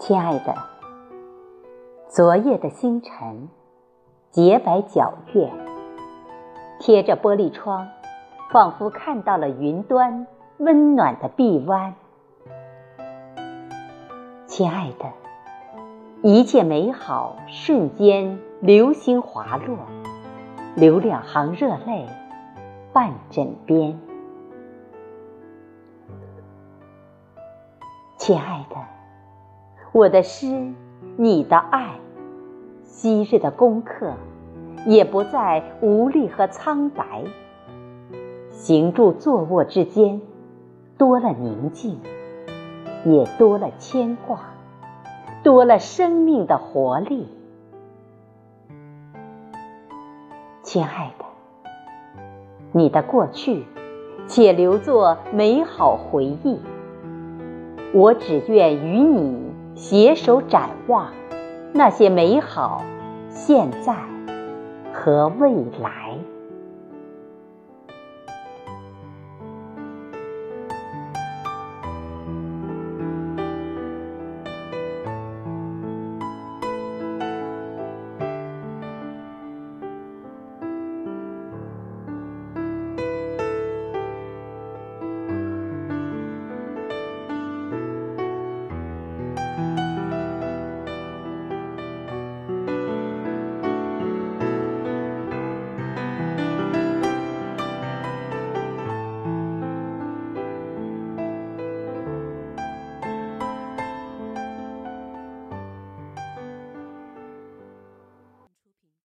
亲爱的，昨夜的星辰，洁白皎月，贴着玻璃窗，仿佛看到了云端温暖的臂弯。亲爱的，一切美好瞬间流星滑落，留两行热泪伴枕边。亲爱的，我的诗，你的爱，昔日的功课，也不再无力和苍白。行住坐卧之间，多了宁静，也多了牵挂，多了生命的活力。亲爱的，你的过去，且留作美好回忆。我只愿与你携手展望那些美好现在和未来。